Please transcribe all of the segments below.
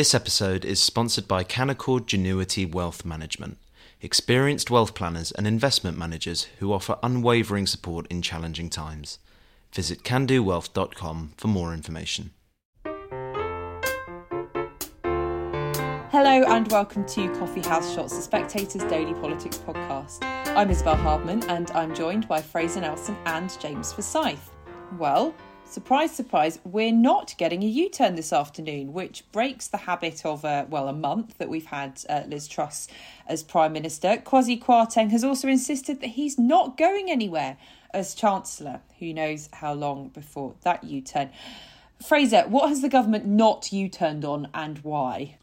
This episode is sponsored by Canaccord Genuity Wealth Management, experienced wealth planners and investment managers who offer unwavering support in challenging times. Visit candowealth.com for more information. Hello and welcome to Coffee House Shots, the Spectator's daily politics podcast. I'm Isabel Hardman and I'm joined by Fraser Nelson and James Forsyth. Well, surprise, surprise, we're not getting a U turn this afternoon, which breaks the habit of, uh, well, a month that we've had uh, Liz Truss as Prime Minister. Kwasi Kwarteng has also insisted that he's not going anywhere as Chancellor. Who knows how long before that U turn? Fraser, what has the government not U turned on and why?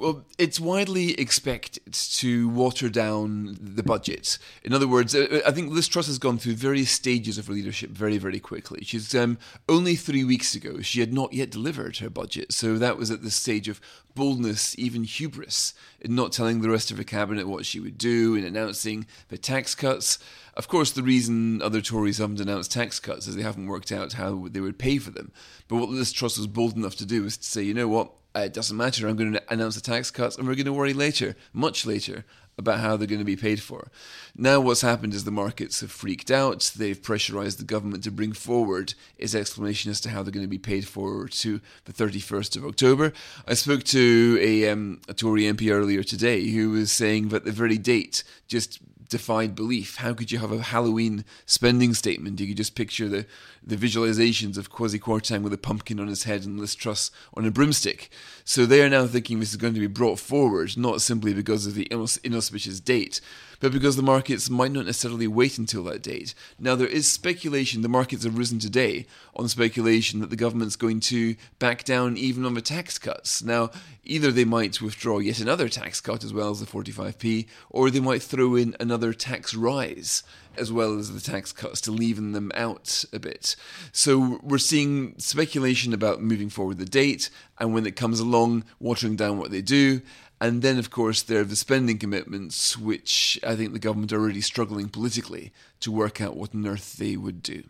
Well, it's widely expected to water down the budget. In other words, uh, I think Liz Truss has gone through various stages of her leadership very, very quickly. She's um, only three weeks ago, she had not yet delivered her budget. So that was at the stage of boldness, even hubris, in not telling the rest of her cabinet what she would do, in announcing the tax cuts. Of course, the reason other Tories haven't announced tax cuts is they haven't worked out how they would pay for them. But what Liz Truss was bold enough to do was to say, you know what? Uh, it doesn't matter. I'm going to announce the tax cuts, and we're going to worry later, much later, about how they're going to be paid for. Now, what's happened is the markets have freaked out. They've pressurised the government to bring forward its explanation as to how they're going to be paid for to the 31st of October. I spoke to a, um, a Tory MP earlier today who was saying that the very date just defied belief. How could you have a Halloween spending statement? You could just picture the, the visualizations of Kwasi Kwarteng with a pumpkin on his head and Liz Truss on a broomstick. So they are now thinking this is going to be brought forward, not simply because of the inauspicious date, but because the markets might not necessarily wait until that date. Now, there is speculation, the markets have risen today on speculation that the government's going to back down even on the tax cuts. Now, either they might withdraw yet another tax cut as well as the 45p, or they might throw in another tax rise as well as the tax cuts to leaven them out a bit. So we're seeing speculation about moving forward the date, and when it comes along, watering down what they do. And then, of course, there are the spending commitments, which I think the government are already struggling politically to work out what on earth they would do.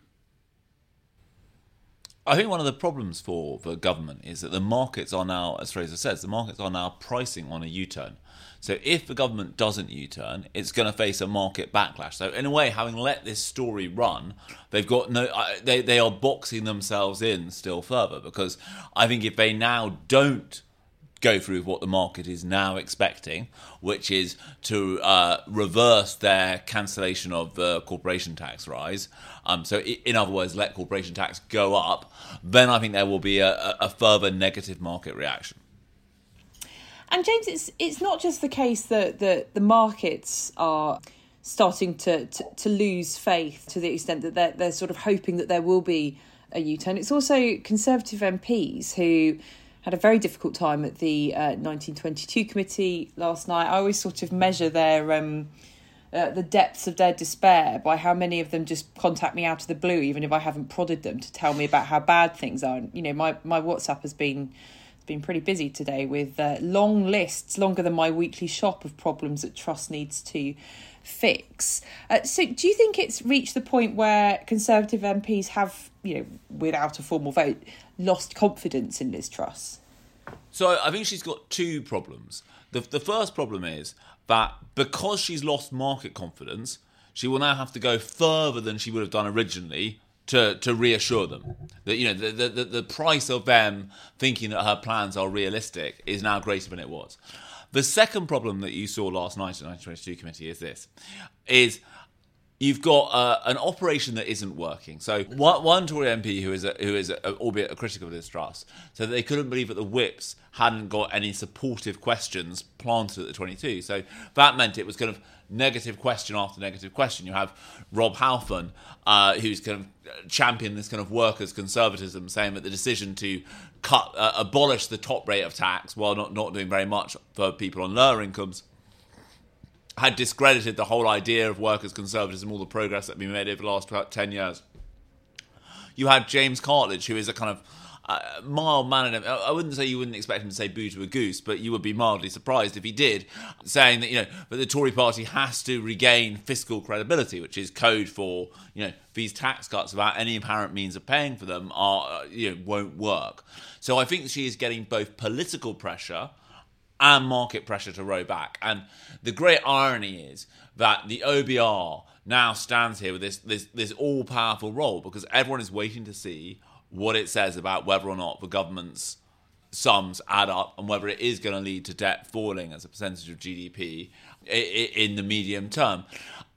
I think one of the problems for the government is that the markets are now, as Fraser says, the markets are now pricing on a U turn. So if the government doesn't U-turn, it's going to face a market backlash. So in a way, having let this story run, they've got no. Uh, they they are boxing themselves in still further because I think if they now don't go through what the market is now expecting, which is to uh, reverse their cancellation of the corporation tax rise. Um, so, in other words, let corporation tax go up, then I think there will be a, a further negative market reaction. And James, it's it's not just the case that the the markets are starting to, to, to lose faith to the extent that they're they're sort of hoping that there will be a U turn. It's also Conservative MPs who had a very difficult time at the uh, 1922 committee last night. I always sort of measure their um, uh, the depths of their despair by how many of them just contact me out of the blue, even if I haven't prodded them to tell me about how bad things are. You know, my my WhatsApp has been been pretty busy today with uh, long lists, longer than my weekly shop of problems that Truss needs to fix. Uh, so, do you think it's reached the point where Conservative MPs have, you know, without a formal vote, lost confidence in Liz Truss? So, I think she's got two problems. The, the first problem is that because she's lost market confidence, she will now have to go further than she would have done originally to to reassure them that you know the, the the price of them thinking that her plans are realistic is now greater than it was. The second problem that you saw last night in the 1922 committee is this: is you've got uh, an operation that isn't working. So one, one Tory MP who is a, who is a, albeit a critic of Liz Truss said they couldn't believe that the whips hadn't got any supportive questions planted at the 22. So that meant it was kind of negative question after negative question. You have Rob Halfon, uh, who's kind of championing this kind of workers' conservatism, saying that the decision to cut uh, abolish the top rate of tax while not not doing very much for people on lower incomes had discredited the whole idea of workers' conservatism, all the progress that had been made over the last 10 years. You had James Cartlidge, who is a kind of uh, mild mannered. I wouldn't say you wouldn't expect him to say boo to a goose, but you would be mildly surprised if he did, saying that you know that the Tory Party has to regain fiscal credibility, which is code for you know these tax cuts without any apparent means of paying for them are uh, you know won't work. So I think she is getting both political pressure and market pressure to row back. And the great irony is that the OBR now stands here with this this this all powerful role because everyone is waiting to see what it says about whether or not the government's sums add up and whether it is going to lead to debt falling as a percentage of GDP in the medium term.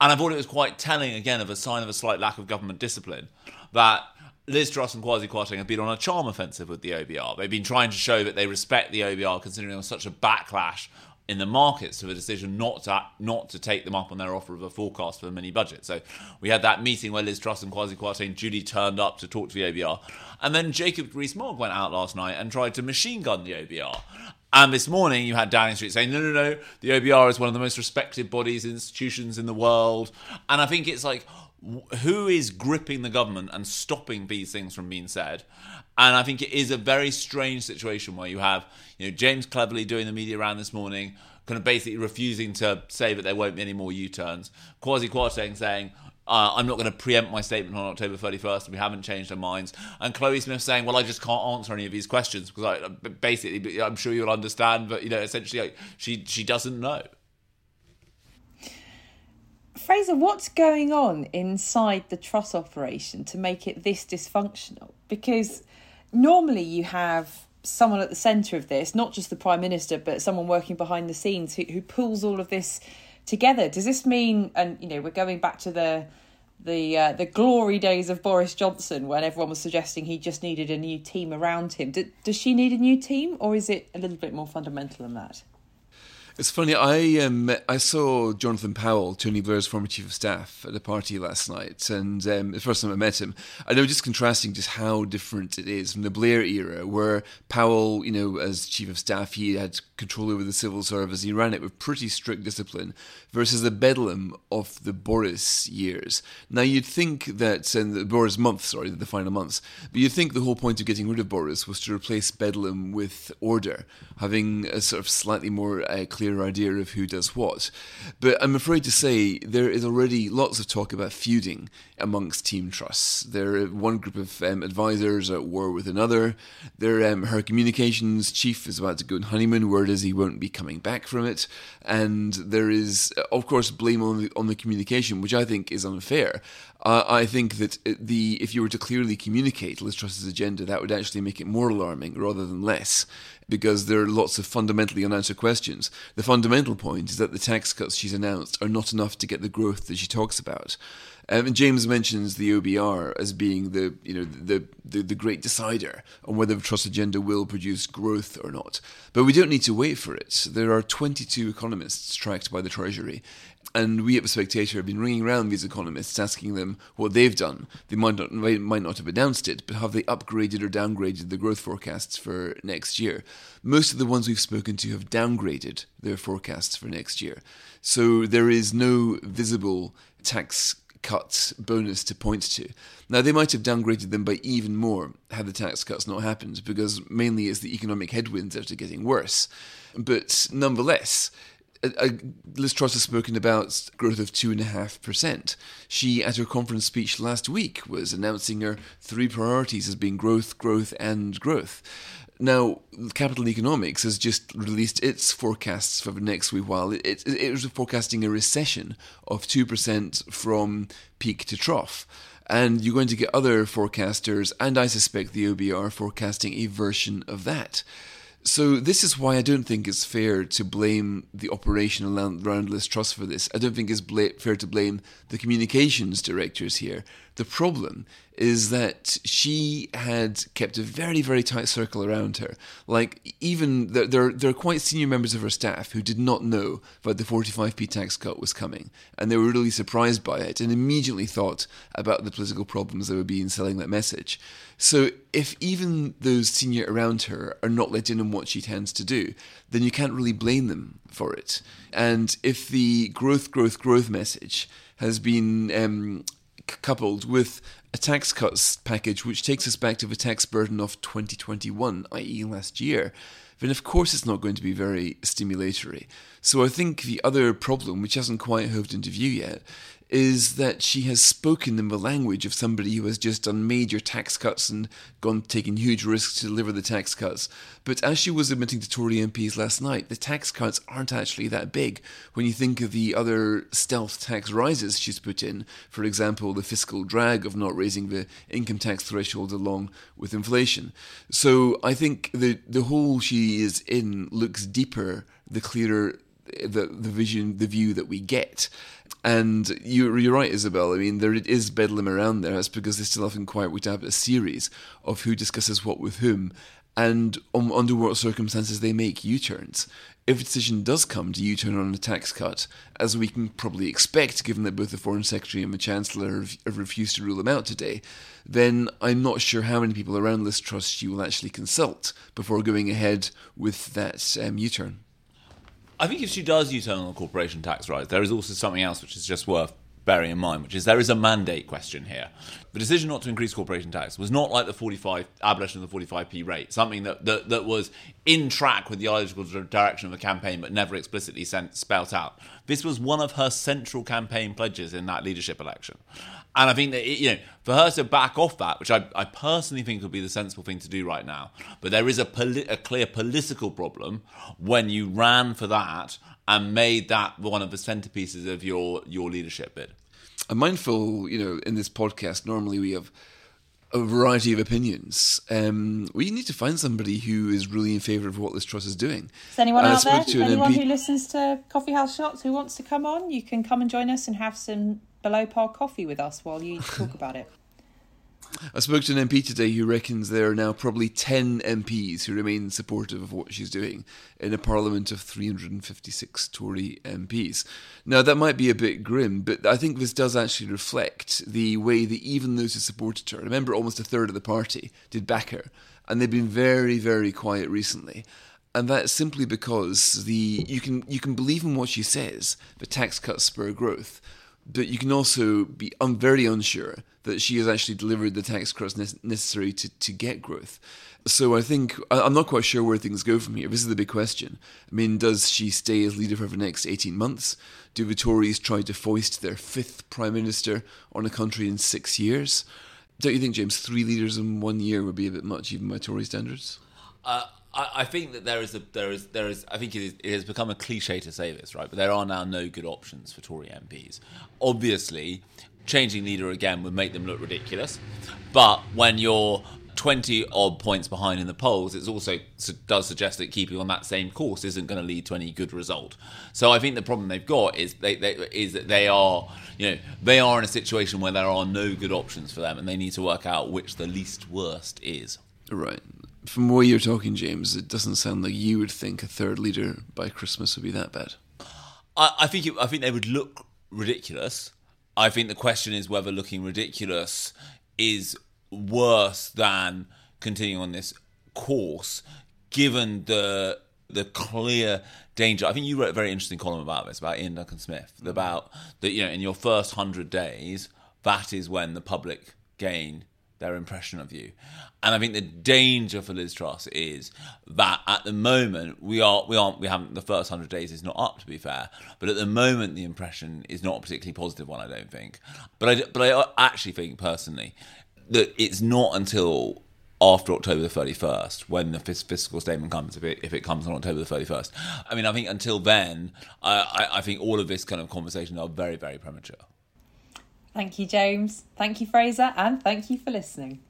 And I thought it was quite telling again of a sign of a slight lack of government discipline that Liz Truss and Kwasi Kwarteng have been on a charm offensive with the OBR. They've been trying to show that they respect the OBR, considering there was such a backlash in the markets to the decision not to not to take them up on their offer of a forecast for the mini budget. So we had that meeting where Liz Truss and Kwasi Kwarteng duly turned up to talk to the OBR, and then Jacob Rees-Mogg went out last night and tried to machine gun the OBR. And this morning, you had Downing Street saying, no, no, no, the OBR is one of the most respected bodies, institutions in the world. And I think it's like, who is gripping the government and stopping these things from being said? And I think it is a very strange situation where you have, you know, James Cleverly doing the media round this morning, kind of basically refusing to say that there won't be any more U-turns. Kwasi Kwarteng saying, uh, I'm not going to preempt my statement on October 31st. We haven't changed our minds. And Chloe Smith saying, "Well, I just can't answer any of these questions because I basically, I'm sure you'll understand, but you know, essentially, she she doesn't know." Fraser, what's going on inside the Truss operation to make it this dysfunctional? Because normally you have someone at the centre of this, not just the Prime Minister, but someone working behind the scenes who, who pulls all of this together. Does this mean, and you know, we're going back to the the uh, the glory days of Boris Johnson when everyone was suggesting he just needed a new team around him. Do, does she need a new team, or is it a little bit more fundamental than that? It's funny. I um, I saw Jonathan Powell, Tony Blair's former chief of staff, at a party last night, and um, the first time I met him, I know just contrasting just how different it is from the Blair era, where Powell, you know, as chief of staff, he had control over the civil service. He ran it with pretty strict discipline, versus the bedlam of the Boris years. Now you'd think that, and the Boris months, sorry, the final months, but you'd think the whole point of getting rid of Boris was to replace bedlam with order, having a sort of slightly more uh, clear clearer idea of who does what. But I'm afraid to say there is already lots of talk about feuding amongst Team Truss. There one group of um, advisors at war with another. There, um, her communications chief is about to go on honeymoon. Word is he won't be coming back from it. And there is, of course, blame on the, on the communication, which I think is unfair. Uh, I think that the if you were to clearly communicate Liz Truss's agenda, that would actually make it more alarming rather than less because there are lots of fundamentally unanswered questions. The fundamental point is that the tax cuts she's announced are not enough to get the growth that she talks about. Um, and James mentions the OBR as being the you know the, the, the great decider on whether the Truss agenda will produce growth or not. But we don't need to wait for it. There are 22 economists tracked by the Treasury, and we at the Spectator have been ringing around these economists, asking them what they've done. They might not, might not have announced it, but have they upgraded or downgraded the growth forecasts for next year? Most of the ones we've spoken to have downgraded their forecasts for next year. So there is no visible tax cut bonus to point to. Now, they might have downgraded them by even more had the tax cuts not happened, because mainly it's the economic headwinds that are getting worse. But nonetheless, Liz Truss has spoken about growth of 2.5%. She, at her conference speech last week, was announcing her three priorities as being growth, growth, and growth. Now, Capital Economics has just released its forecasts for the next wee while. It, it, it was forecasting a recession of 2% from peak to trough. And you're going to get other forecasters, and I suspect the OBR, forecasting a version of that. So this is why I don't think it's fair to blame the operation around Liz Truss for this. I don't think it's bla- fair to blame the communications directors here. The problem is that she had kept a very, very tight circle around her. Like, even there, there, there are quite senior members of her staff who did not know that the 45p tax cut was coming, and they were really surprised by it and immediately thought about the political problems that would be in selling that message. So, if even those senior around her are not let in on what she tends to do, then you can't really blame them for it. And if the growth, growth, growth message has been um, coupled with a tax cuts package which takes us back to the tax burden of 2021, i.e., last year, then of course it's not going to be very stimulatory. So I think the other problem, which hasn't quite hoved into view yet, is that she has spoken in the language of somebody who has just done major tax cuts and gone taking huge risks to deliver the tax cuts. But as she was admitting to Tory MPs last night, the tax cuts aren't actually that big when you think of the other stealth tax rises she's put in. For example, the fiscal drag of not raising the income tax threshold along with inflation. So I think the the hole she is in looks deeper the clearer the the vision, the view that we get. And you're, you're right, Isabel. I mean, there is bedlam around there. That's because they still haven't quite worked out a series of who discusses what with whom and um, under what circumstances they make U turns. If a decision does come to U turn on a tax cut, as we can probably expect, given that both the Foreign Secretary and the Chancellor have refused to rule them out today, then I'm not sure how many people around Liz Truss you will actually consult before going ahead with that um, U turn. I think if she does U-turn on the corporation tax rise, there is also something else which is just worth bearing in mind, which is there is a mandate question here. The decision not to increase corporation tax was not like the 45 abolition of the 45p rate, something that, that, that was in track with the ideological direction of the campaign, but never explicitly sent, spelt out. This was one of her central campaign pledges in that leadership election. And I think that, it, you know, for her to back off that, which I, I personally think would be the sensible thing to do right now, but there is a, poli- a clear political problem when you ran for that and made that one of the centerpieces of your, your leadership bid. I'm mindful, you know, in this podcast, normally we have a variety of opinions. Um, we need to find somebody who is really in favour of what Liz Truss is doing. Is anyone out there? Anyone MP- who listens to Coffee House Shots who wants to come on? You can come and join us and have some below par coffee with us while you talk about it. I spoke to an MP today who reckons there are now probably 10 MPs who remain supportive of what she's doing in a parliament of 356 Tory MPs. Now, that might be a bit grim, but I think this does actually reflect the way that even those who supported her, remember almost a third of the party did back her, and they've been very, very quiet recently and that's simply because the you can you can believe in what she says. The tax cuts spur growth, but you can also be un- very unsure that she has actually delivered the tax cuts ne- necessary to, to get growth. So I think I'm not quite sure where things go from here. This is the big question. I mean, does she stay as leader for the next 18 months? Do the Tories try to foist their fifth prime minister on a country in six years? Don't you think, James, three leaders in one year would be a bit much, even by Tory standards? Uh, I, I think that there is a there is there is I think it, is, it has become a cliche to say this, right? But there are now no good options for Tory MPs. Obviously, changing leader again would make them look ridiculous. But when you're 20 odd points behind in the polls, it also does suggest that keeping on that same course isn't going to lead to any good result. So I think the problem they've got is they, they, is that they are you know they are in a situation where there are no good options for them, and they need to work out which the least worst is. Right. From where you're talking, James, it doesn't sound like you would think a third leader by Christmas would be that bad. I, I think it, I think they would look ridiculous. I think the question is whether looking ridiculous is worse than continuing on this course, given the the clear danger. I think you wrote a very interesting column about this about Iain Duncan Smith mm-hmm. about that. You know, in your first hundred days, that is when the public gain their impression of you. And I think the danger for Liz Truss is that at the moment we are we aren't we haven't the first hundred days is not up to be fair, but at the moment the impression is not a particularly positive one. I don't think, but I but I actually think personally that it's not until after October the 31st when the fiscal statement comes, if it, if it comes on October the 31st. I mean, I think until then, I, I, I think all of this kind of conversation are very, very premature. Thank you, James. Thank you, Fraser. And thank you for listening.